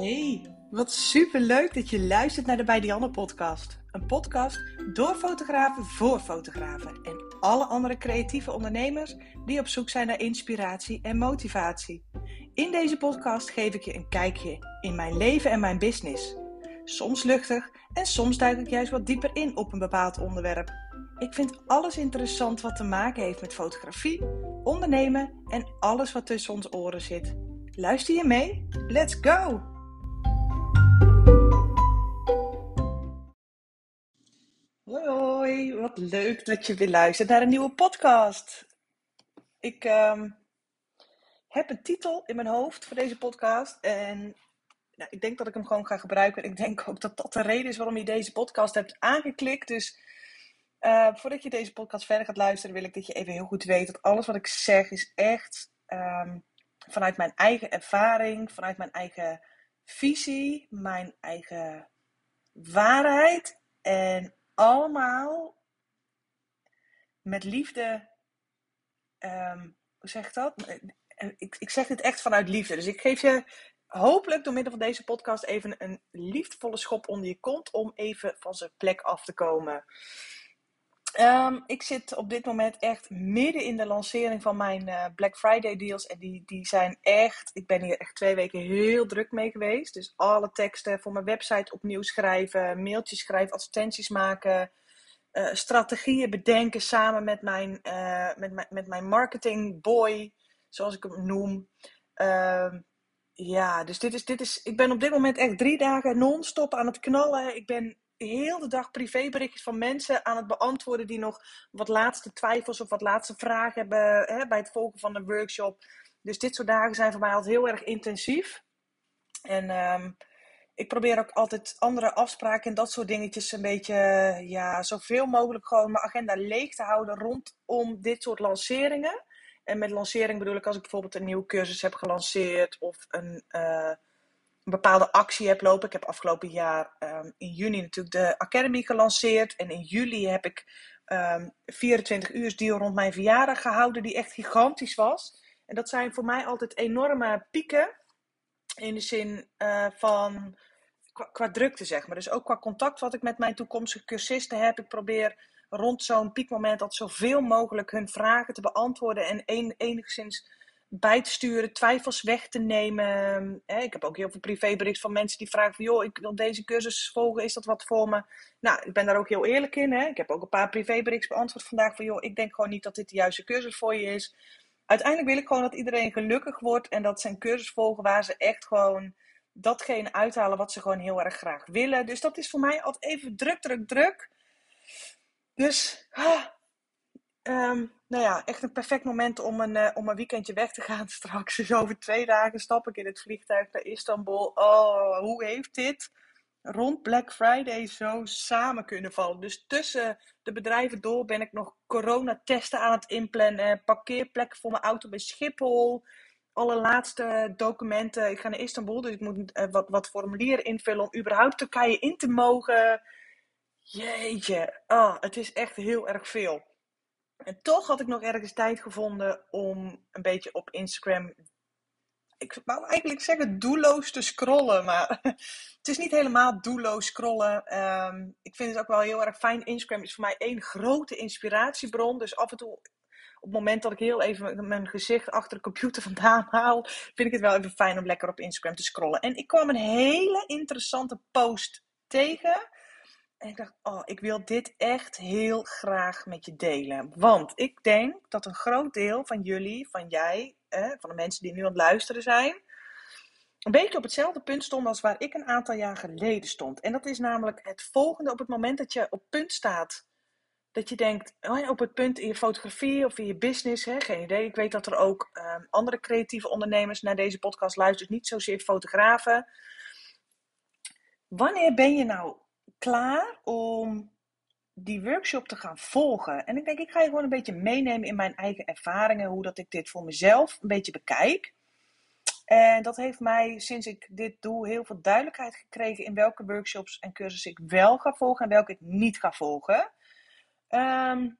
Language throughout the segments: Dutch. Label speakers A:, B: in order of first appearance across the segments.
A: Hey, wat super leuk dat je luistert naar de Bij Dianne podcast. Een podcast door fotografen voor fotografen en alle andere creatieve ondernemers die op zoek zijn naar inspiratie en motivatie. In deze podcast geef ik je een kijkje in mijn leven en mijn business. Soms luchtig en soms duik ik juist wat dieper in op een bepaald onderwerp. Ik vind alles interessant wat te maken heeft met fotografie, ondernemen en alles wat tussen ons oren zit. Luister je mee? Let's go! Leuk dat je weer luistert naar een nieuwe podcast. Ik ehm, heb een titel in mijn hoofd voor deze podcast en nou, ik denk dat ik hem gewoon ga gebruiken. Ik denk ook dat dat de reden is waarom je deze podcast hebt aangeklikt. Dus uh, voordat je deze podcast verder gaat luisteren, wil ik dat je even heel goed weet dat alles wat ik zeg is echt um, vanuit mijn eigen ervaring, vanuit mijn eigen visie, mijn eigen waarheid. En allemaal met liefde. Um, hoe zeg ik dat? Ik, ik zeg dit echt vanuit liefde. Dus ik geef je hopelijk door middel van deze podcast even een liefdevolle schop onder je kont om even van zijn plek af te komen. Um, ik zit op dit moment echt midden in de lancering van mijn uh, Black Friday deals. En die, die zijn echt, ik ben hier echt twee weken heel druk mee geweest. Dus alle teksten voor mijn website opnieuw schrijven, mailtjes schrijven, advertenties maken. Uh, strategieën bedenken samen met mijn, uh, met, met mijn marketing boy, zoals ik hem noem. Uh, ja, dus dit is, dit is, ik ben op dit moment echt drie dagen non-stop aan het knallen. Ik ben heel de dag privéberichtjes van mensen aan het beantwoorden die nog wat laatste twijfels of wat laatste vragen hebben hè, bij het volgen van de workshop. Dus dit soort dagen zijn voor mij altijd heel erg intensief. En um, ik probeer ook altijd andere afspraken en dat soort dingetjes een beetje, ja, zoveel mogelijk gewoon mijn agenda leeg te houden rondom dit soort lanceringen. En met lancering bedoel ik als ik bijvoorbeeld een nieuwe cursus heb gelanceerd of een, uh, een bepaalde actie heb lopen. Ik heb afgelopen jaar um, in juni natuurlijk de Academy gelanceerd. En in juli heb ik um, 24 uur deal rond mijn verjaardag gehouden, die echt gigantisch was. En dat zijn voor mij altijd enorme pieken. In de zin uh, van qua, drukte, zeg maar. Dus ook qua contact wat ik met mijn toekomstige cursisten heb. Ik probeer rond zo'n piekmoment dat zoveel mogelijk hun vragen te beantwoorden en enigszins bij te sturen, twijfels weg te nemen. Ik heb ook heel veel privéberichten van mensen die vragen van... joh, ik wil deze cursus volgen, is dat wat voor me? Nou, ik ben daar ook heel eerlijk in. Hè? Ik heb ook een paar privéberichten beantwoord vandaag van... joh, ik denk gewoon niet dat dit de juiste cursus voor je is. Uiteindelijk wil ik gewoon dat iedereen gelukkig wordt... en dat een cursus volgen waar ze echt gewoon datgene uithalen wat ze gewoon heel erg graag willen. Dus dat is voor mij altijd even druk, druk, druk. Dus... Ah, Um, nou ja, echt een perfect moment om een, uh, om een weekendje weg te gaan straks. Dus over twee dagen stap ik in het vliegtuig naar Istanbul. Oh, hoe heeft dit rond Black Friday zo samen kunnen vallen? Dus tussen de bedrijven door ben ik nog coronatesten aan het inplannen. Parkeerplekken voor mijn auto bij Schiphol. Alle laatste documenten. Ik ga naar Istanbul, dus ik moet uh, wat, wat formulieren invullen om überhaupt Turkije in te mogen. Jeetje, oh, het is echt heel erg veel. En toch had ik nog ergens tijd gevonden om een beetje op Instagram. Ik wou eigenlijk zeggen doelloos te scrollen, maar het is niet helemaal doelloos scrollen. Um, ik vind het ook wel heel erg fijn. Instagram is voor mij één grote inspiratiebron. Dus af en toe, op het moment dat ik heel even mijn gezicht achter de computer vandaan haal, vind ik het wel even fijn om lekker op Instagram te scrollen. En ik kwam een hele interessante post tegen en ik dacht, oh, ik wil dit echt heel graag met je delen. Want ik denk dat een groot deel van jullie, van jij, van de mensen die nu aan het luisteren zijn, een beetje op hetzelfde punt stond als waar ik een aantal jaar geleden stond. En dat is namelijk het volgende op het moment dat je op punt staat. Dat je denkt, oh, op het punt in je fotografie of in je business, hè, geen idee. Ik weet dat er ook uh, andere creatieve ondernemers naar deze podcast luisteren, dus niet zozeer fotografen. Wanneer ben je nou klaar om die workshop te gaan volgen. En ik denk, ik ga je gewoon een beetje meenemen in mijn eigen ervaringen, hoe dat ik dit voor mezelf een beetje bekijk. En dat heeft mij, sinds ik dit doe, heel veel duidelijkheid gekregen in welke workshops en cursussen ik wel ga volgen en welke ik niet ga volgen. Um,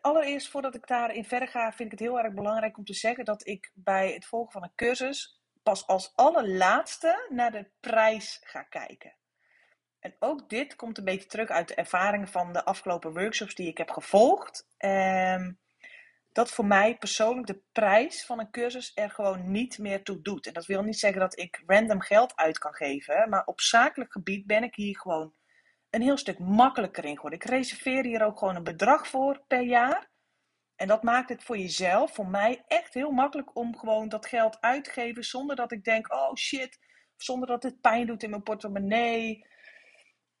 A: allereerst, voordat ik daarin verder ga, vind ik het heel erg belangrijk om te zeggen dat ik bij het volgen van een cursus pas als allerlaatste naar de prijs ga kijken. En ook dit komt een beetje terug uit de ervaringen van de afgelopen workshops die ik heb gevolgd. Um, dat voor mij persoonlijk de prijs van een cursus er gewoon niet meer toe doet. En dat wil niet zeggen dat ik random geld uit kan geven, maar op zakelijk gebied ben ik hier gewoon een heel stuk makkelijker in. Ik reserveer hier ook gewoon een bedrag voor per jaar. En dat maakt het voor jezelf, voor mij, echt heel makkelijk om gewoon dat geld uit te geven zonder dat ik denk, oh shit, zonder dat het pijn doet in mijn portemonnee.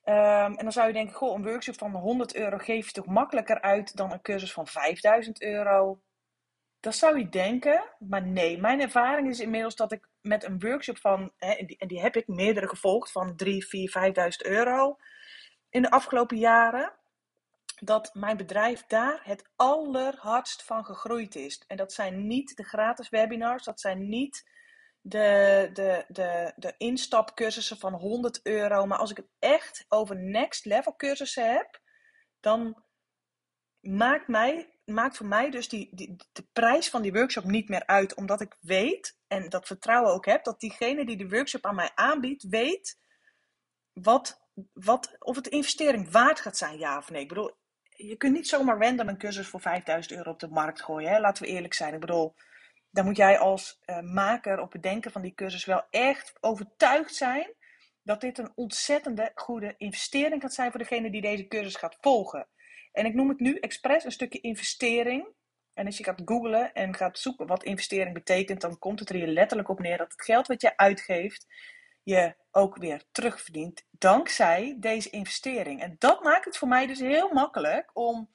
A: Um, en dan zou je denken, goh, een workshop van 100 euro geef je toch makkelijker uit dan een cursus van 5000 euro? Dat zou je denken, maar nee. Mijn ervaring is inmiddels dat ik met een workshop van, hè, en, die, en die heb ik meerdere gevolgd, van 3, 4, 5000 euro in de afgelopen jaren, dat mijn bedrijf daar het allerhardst van gegroeid is. En dat zijn niet de gratis webinars, dat zijn niet de, de, de, de instapcursussen van 100 euro. Maar als ik het echt over next level cursussen heb, dan maakt, mij, maakt voor mij dus die, die, de prijs van die workshop niet meer uit. Omdat ik weet, en dat vertrouwen ook heb, dat diegene die de workshop aan mij aanbiedt, weet wat, wat, of het investering waard gaat zijn, ja of nee. Ik bedoel, je kunt niet zomaar random een cursus voor 5000 euro op de markt gooien. Hè? Laten we eerlijk zijn. Ik bedoel, dan moet jij als uh, maker op het denken van die cursus wel echt overtuigd zijn dat dit een ontzettende goede investering gaat zijn voor degene die deze cursus gaat volgen. En ik noem het nu expres een stukje investering. En als je gaat googlen en gaat zoeken wat investering betekent, dan komt het er hier letterlijk op neer dat het geld wat je uitgeeft, je ook weer terugverdient dankzij deze investering. En dat maakt het voor mij dus heel makkelijk om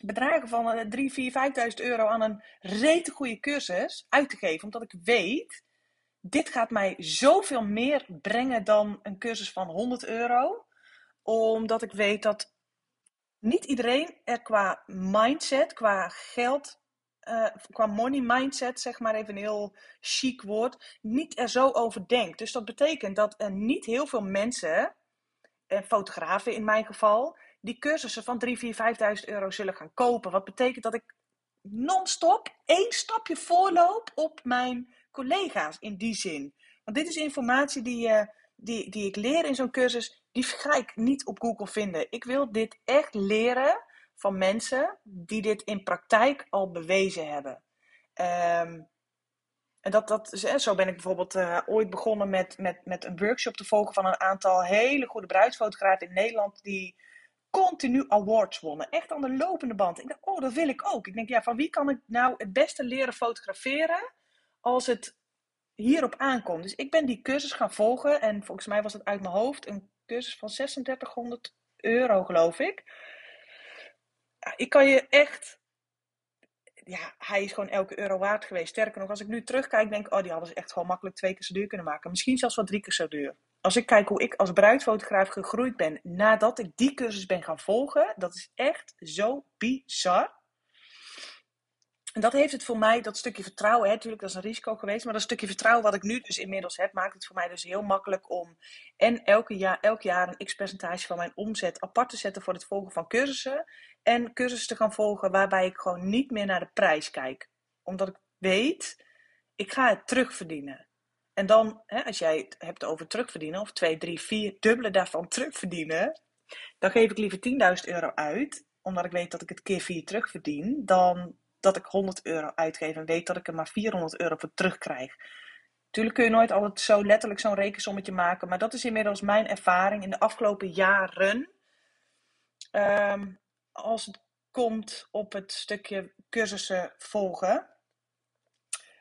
A: bedragen van 3, 4, 5.000 euro aan een rete goede cursus uit te geven. Omdat ik weet, dit gaat mij zoveel meer brengen dan een cursus van 100 euro. Omdat ik weet dat niet iedereen er qua mindset, qua geld, uh, qua money mindset, zeg maar even een heel chic woord, niet er zo over denkt. Dus dat betekent dat er niet heel veel mensen, en fotografen in mijn geval, die cursussen van 3, 4, 5.000 euro zullen gaan kopen. Wat betekent dat ik non-stop één stapje voorloop op mijn collega's in die zin. Want dit is informatie die, uh, die, die ik leer in zo'n cursus, die ga ik niet op Google vinden. Ik wil dit echt leren van mensen die dit in praktijk al bewezen hebben. Um, en dat, dat, zo ben ik bijvoorbeeld uh, ooit begonnen met, met, met een workshop te volgen van een aantal hele goede bruidsfotografen in Nederland. Die continu awards wonnen. Echt aan de lopende band. Ik dacht, oh, dat wil ik ook. Ik denk, ja, van wie kan ik nou het beste leren fotograferen als het hierop aankomt? Dus ik ben die cursus gaan volgen. En volgens mij was het uit mijn hoofd een cursus van 3600 euro, geloof ik. Ik kan je echt ja, hij is gewoon elke euro waard geweest. Sterker nog, als ik nu terugkijk, denk ik, oh, die hadden ze echt gewoon makkelijk twee keer zo duur kunnen maken. Misschien zelfs wel drie keer zo duur als ik kijk hoe ik als bruidfotograaf gegroeid ben nadat ik die cursus ben gaan volgen, dat is echt zo bizar. En dat heeft het voor mij, dat stukje vertrouwen, hè, natuurlijk dat is een risico geweest, maar dat stukje vertrouwen wat ik nu dus inmiddels heb, maakt het voor mij dus heel makkelijk om en elke jaar, elk jaar een x-percentage van mijn omzet apart te zetten voor het volgen van cursussen. En cursussen te gaan volgen waarbij ik gewoon niet meer naar de prijs kijk. Omdat ik weet, ik ga het terugverdienen. En dan, hè, als jij het hebt over terugverdienen, of twee, drie, vier dubbele daarvan terugverdienen, dan geef ik liever 10.000 euro uit, omdat ik weet dat ik het keer vier terugverdien, dan dat ik 100 euro uitgeef en weet dat ik er maar 400 euro voor terugkrijg. Natuurlijk kun je nooit altijd zo letterlijk zo'n rekensommetje maken, maar dat is inmiddels mijn ervaring in de afgelopen jaren. Um, als het komt op het stukje cursussen volgen.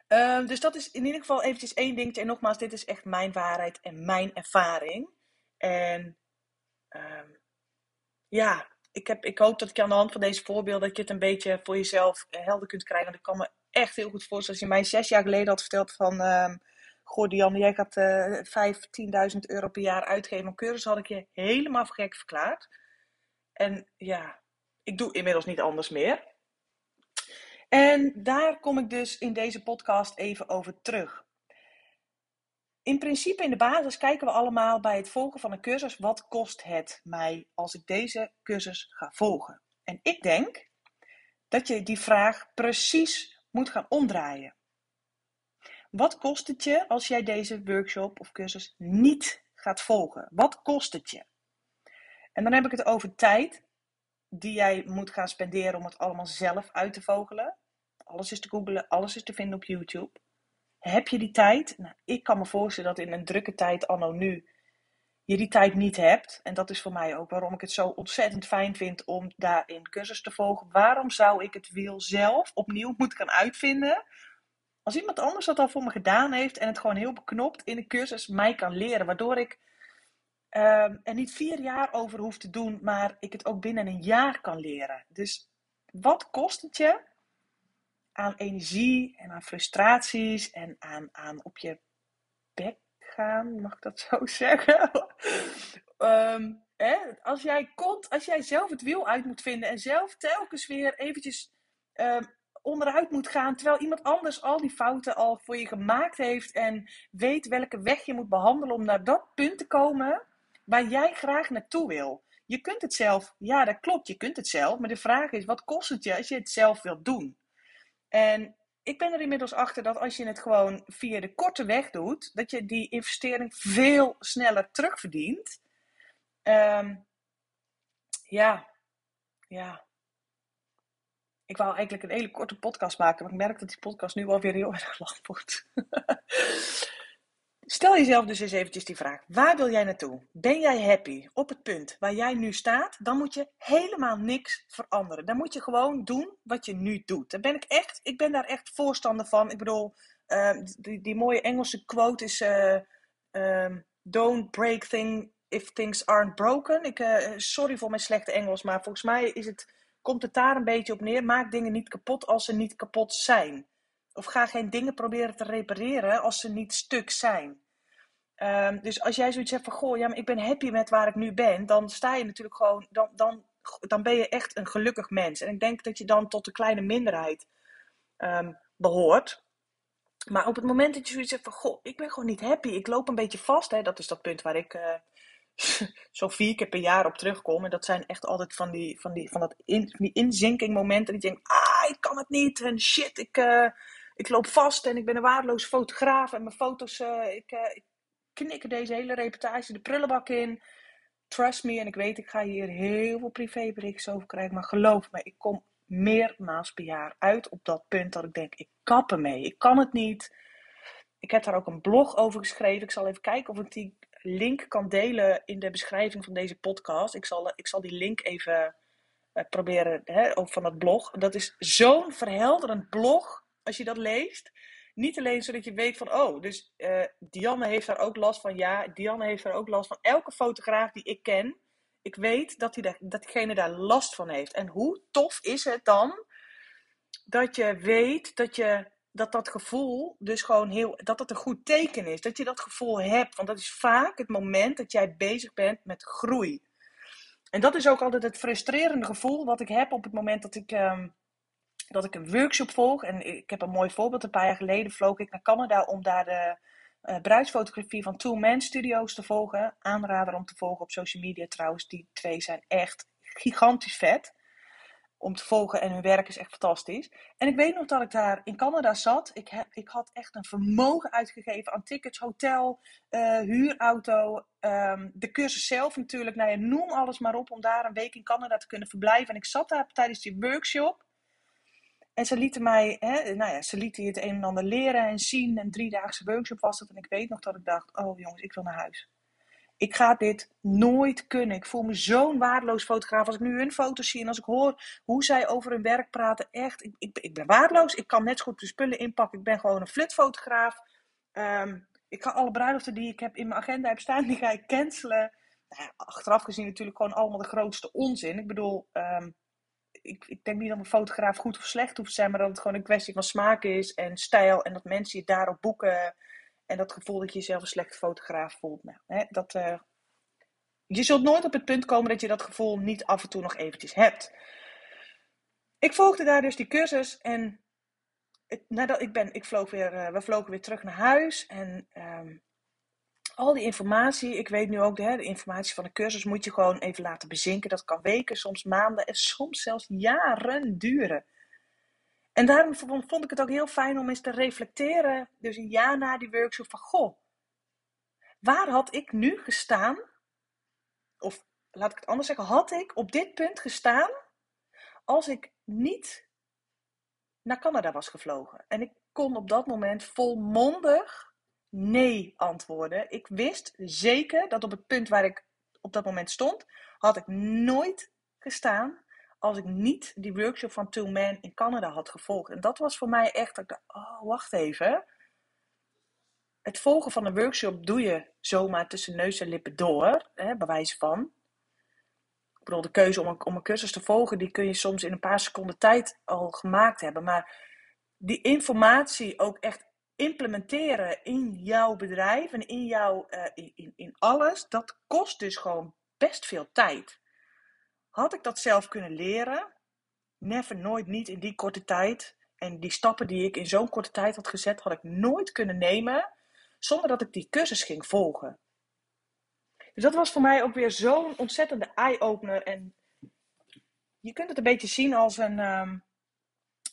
A: Ehm, dus dat is in ieder geval eventjes één dingetje. En nogmaals, dit is echt mijn waarheid en mijn ervaring. En um, ja, ik, heb, ik hoop dat ik aan de hand van deze voorbeelden... dat je het een beetje voor jezelf eh, helder kunt krijgen. Want ik kan me echt heel goed voorstellen... als je mij zes jaar geleden had verteld van... Um, Goh, Diane, jij gaat uh, 5, 10.000 euro per jaar uitgeven aan cursus, had ik je helemaal gek verklaard. En ja, ik doe inmiddels niet anders meer. En daar kom ik dus in deze podcast even over terug. In principe, in de basis, kijken we allemaal bij het volgen van een cursus: wat kost het mij als ik deze cursus ga volgen? En ik denk dat je die vraag precies moet gaan omdraaien. Wat kost het je als jij deze workshop of cursus niet gaat volgen? Wat kost het je? En dan heb ik het over tijd die jij moet gaan spenderen om het allemaal zelf uit te vogelen. Alles is te googlen, alles is te vinden op YouTube. Heb je die tijd? Nou, ik kan me voorstellen dat in een drukke tijd, anno nu, je die tijd niet hebt. En dat is voor mij ook waarom ik het zo ontzettend fijn vind om daarin cursus te volgen. Waarom zou ik het wiel zelf opnieuw moeten gaan uitvinden? Als iemand anders dat al voor me gedaan heeft en het gewoon heel beknopt in een cursus mij kan leren. Waardoor ik um, er niet vier jaar over hoef te doen, maar ik het ook binnen een jaar kan leren. Dus wat kost het je aan energie en aan frustraties en aan, aan op je bek gaan, mag ik dat zo zeggen? Ehm, hè? Als jij komt, als jij zelf het wiel uit moet vinden en zelf telkens weer eventjes um, onderuit moet gaan, terwijl iemand anders al die fouten al voor je gemaakt heeft en weet welke weg je moet behandelen om naar dat punt te komen waar jij graag naartoe wil. Je kunt het zelf, ja dat klopt, je kunt het zelf, maar de vraag is, wat kost het je als je het zelf wilt doen? En ik ben er inmiddels achter dat als je het gewoon via de korte weg doet, dat je die investering veel sneller terugverdient. Um, ja, ja. Ik wou eigenlijk een hele korte podcast maken, maar ik merk dat die podcast nu alweer heel erg lang wordt. Stel jezelf dus eens eventjes die vraag. Waar wil jij naartoe? Ben jij happy op het punt waar jij nu staat? Dan moet je helemaal niks veranderen. Dan moet je gewoon doen wat je nu doet. Daar ben ik echt, ik ben daar echt voorstander van. Ik bedoel, uh, die, die, mooie Engelse quote is... Uh, um, don't break things if things aren't broken. Ik, uh, sorry voor mijn slechte Engels, maar volgens mij is het, komt het daar een beetje op neer. Maak dingen niet kapot als ze niet kapot zijn. Of ga geen dingen proberen te repareren als ze niet stuk zijn. Um, dus als jij zoiets hebt van, goh, ja, maar ik ben happy met waar ik nu ben, dan sta je natuurlijk gewoon, dan, dan, dan ben je echt een gelukkig mens. En ik denk dat je dan tot de kleine minderheid um, behoort. Maar op het moment dat je zoiets hebt van, goh, ik ben gewoon niet happy, ik loop een beetje vast, hè, dat is dat punt waar ik uh, zo vier keer per jaar op terugkom. En dat zijn echt altijd van die, van die, van dat in, die inzinking momenten. Die denk, ah, ik kan het niet en shit, ik, uh, ik loop vast en ik ben een waardeloos fotograaf en mijn foto's, uh, ik, uh, ik deze hele reputatie de prullenbak in. Trust me, en ik weet, ik ga hier heel veel privéberichten over krijgen, maar geloof me, ik kom meermaals per jaar uit op dat punt dat ik denk, ik kap ermee, ik kan het niet. Ik heb daar ook een blog over geschreven. Ik zal even kijken of ik die link kan delen in de beschrijving van deze podcast. Ik zal, ik zal die link even proberen hè, van dat blog. Dat is zo'n verhelderend blog als je dat leest. Niet alleen zodat je weet van, oh, dus uh, Dianne heeft daar ook last van. Ja, Dianne heeft daar ook last van. Elke fotograaf die ik ken, ik weet dat, die dat diegene daar last van heeft. En hoe tof is het dan dat je weet dat je dat dat gevoel dus gewoon heel, dat dat een goed teken is. Dat je dat gevoel hebt. Want dat is vaak het moment dat jij bezig bent met groei. En dat is ook altijd het frustrerende gevoel wat ik heb op het moment dat ik, um, dat ik een workshop volg. En ik heb een mooi voorbeeld. Een paar jaar geleden vloog ik naar Canada om daar de uh, bruidsfotografie van Two Man Studios te volgen. Aanrader om te volgen op social media trouwens. Die twee zijn echt gigantisch vet om te volgen en hun werk is echt fantastisch. En ik weet nog dat ik daar in Canada zat. Ik, heb, ik had echt een vermogen uitgegeven aan tickets, hotel, uh, huurauto, um, de cursus zelf natuurlijk. Nou ja, noem alles maar op om daar een week in Canada te kunnen verblijven. En ik zat daar tijdens die workshop. En ze lieten mij, hè, nou ja, ze lieten het een en ander leren en zien. Een driedaagse workshop was het. En ik weet nog dat ik dacht, oh jongens, ik wil naar huis. Ik ga dit nooit kunnen. Ik voel me zo'n waardeloos fotograaf. Als ik nu hun foto's zie en als ik hoor hoe zij over hun werk praten. Echt, ik, ik, ik ben waardeloos. Ik kan net zo goed de spullen inpakken. Ik ben gewoon een flutfotograaf. Um, ik ga alle bruiloften die ik heb in mijn agenda heb staan, die ga ik cancelen. Nou, achteraf gezien natuurlijk gewoon allemaal de grootste onzin. Ik bedoel, um, ik, ik, denk niet dat een fotograaf goed of slecht hoeft te zijn, maar dat het gewoon een kwestie van smaak is en stijl. En dat mensen je daarop boeken. En dat gevoel dat je jezelf een slechte fotograaf voelt. Nou, hè, dat, uh, je zult nooit op het punt komen dat je dat gevoel niet af en toe nog eventjes hebt. Ik volgde daar dus die cursus en nadat ik ben, ik vloog weer, uh, we vlogen weer terug naar huis. En um, al die informatie, ik weet nu ook, de, de informatie van de cursus moet je gewoon even laten bezinken. Dat kan weken, soms maanden en soms zelfs jaren duren. En daarom vond ik het ook heel fijn om eens te reflecteren, dus een jaar na die workshop, van goh, waar had ik nu gestaan? Of laat ik het anders zeggen, had ik op dit punt gestaan als ik niet naar Canada was gevlogen? En ik kon op dat moment volmondig nee antwoorden. Ik wist zeker dat op het punt waar ik op dat moment stond, had ik nooit gestaan als ik niet die workshop van Two Men in Canada had gevolgd. En dat was voor mij echt, ik dacht, oh, wacht even. Het volgen van een workshop doe je zomaar tussen neus en lippen door, hè, bij wijze van. Ik bedoel, de keuze om om een cursus te volgen, die kun je soms in een paar seconden tijd al gemaakt hebben. Maar die informatie ook echt implementeren in jouw bedrijf en in, jouw, uh, in, in alles, dat kost dus gewoon best veel tijd. Had ik dat zelf kunnen leren? Never, nooit, niet in die korte tijd. En die stappen die ik in zo'n korte tijd had gezet, had ik nooit kunnen nemen zonder dat ik die cursus ging volgen. Dus dat was voor mij ook weer zo'n ontzettende eye-opener. En je kunt het een beetje zien als een, um,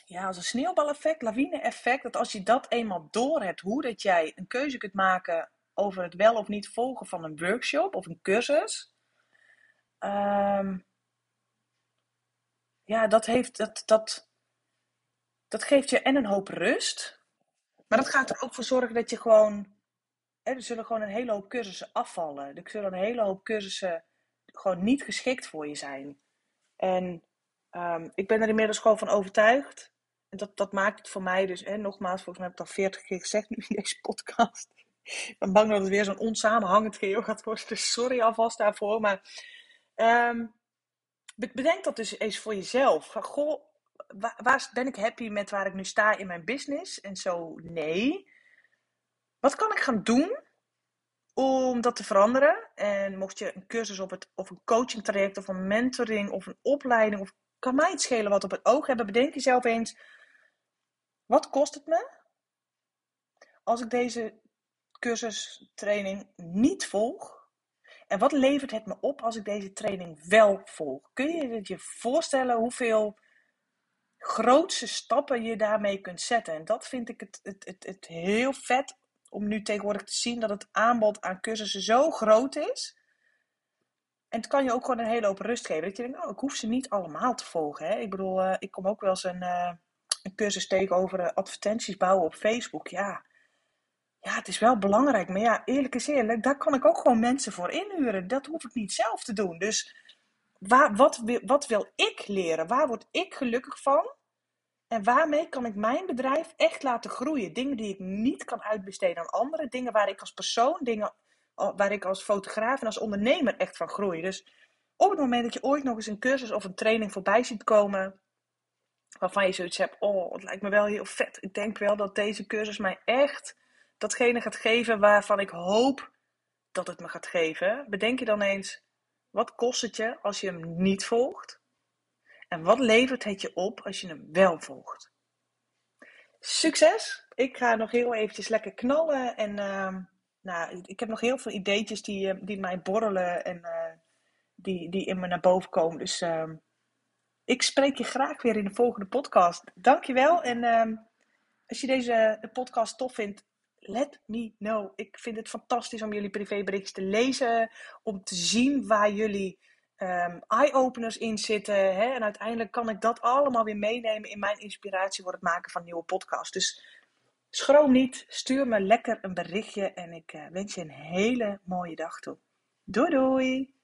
A: ja, als een sneeuwbaleffect, lawine-effect. Dat als je dat eenmaal door hebt, hoe dat jij een keuze kunt maken over het wel of niet volgen van een workshop of een cursus. Um, ja, dat, heeft, dat, dat, dat geeft je en een hoop rust. Maar dat gaat er ook voor zorgen dat je gewoon. Hè, er zullen gewoon een hele hoop cursussen afvallen. Er zullen een hele hoop cursussen gewoon niet geschikt voor je zijn. En um, ik ben er inmiddels gewoon van overtuigd. Dat, dat maakt het voor mij dus, hè, nogmaals, volgens mij heb ik al veertig keer gezegd nu in deze podcast. Ik ben bang dat het weer zo'n onsamenhangend geheel gaat worden. Dus sorry alvast daarvoor. Maar um, bedenk dat dus eens voor jezelf. Goh, waar, ben ik happy met waar ik nu sta in mijn business? En zo, nee. Wat kan ik gaan doen om dat te veranderen? En mocht je een cursus of, het, of een coaching traject of een mentoring of een opleiding of kan mij het schelen wat op het oog hebben, bedenk jezelf eens, wat kost het me als ik deze cursus training niet volg? En wat levert het me op als ik deze training wel volg? Kun je je voorstellen hoeveel grootste stappen je daarmee kunt zetten? En dat vind ik het, het, het, het heel vet om nu tegenwoordig te zien dat het aanbod aan cursussen zo groot is. En het kan je ook gewoon een hele hoop rust geven. Dat je denkt, oh, ik hoef ze niet allemaal te volgen. Hè? Ik bedoel, uh, ik kom ook wel eens een, uh, een cursus tegen over uh, advertenties bouwen op Facebook. Ja, ja, het is wel belangrijk. Maar ja, eerlijk is eerlijk, daar kan ik ook gewoon mensen voor inhuren. Dat hoef ik niet zelf te doen. Dus waar, wat, wat wil ik leren? Waar word ik gelukkig van? En waarmee kan ik mijn bedrijf echt laten groeien? Dingen die ik niet kan uitbesteden aan anderen. Dingen waar ik als persoon, dingen waar ik als fotograaf en als ondernemer echt van groei. Dus op het moment dat je ooit nog eens een cursus of een training voorbij ziet komen. Waarvan je zoiets hebt, oh, het lijkt me wel heel vet. Ik denk wel dat deze cursus mij echt datgene gaat geven waarvan ik hoop dat het me gaat geven, bedenk je dan eens, wat kost het je als je hem niet volgt? En wat levert het je op als je hem wel volgt? Succes! Ik ga nog heel eventjes lekker knallen. En uh, nou, ik heb nog heel veel ideetjes die, uh, die mij borrelen en uh, die, die in me naar boven komen. Dus ehm, ik spreek je graag weer in de volgende podcast. Dankjewel. En ehm, als je deze podcast tof vindt, let me know. Ik vind het fantastisch om jullie privéberichtjes te lezen. Om te zien waar jullie um, eye-openers in zitten. Hè? En uiteindelijk kan ik dat allemaal weer meenemen in mijn inspiratie voor het maken van nieuwe podcasts. Dus schroom niet. Stuur me lekker een berichtje. En ik uh, wens je een hele mooie dag toe. Doei doei!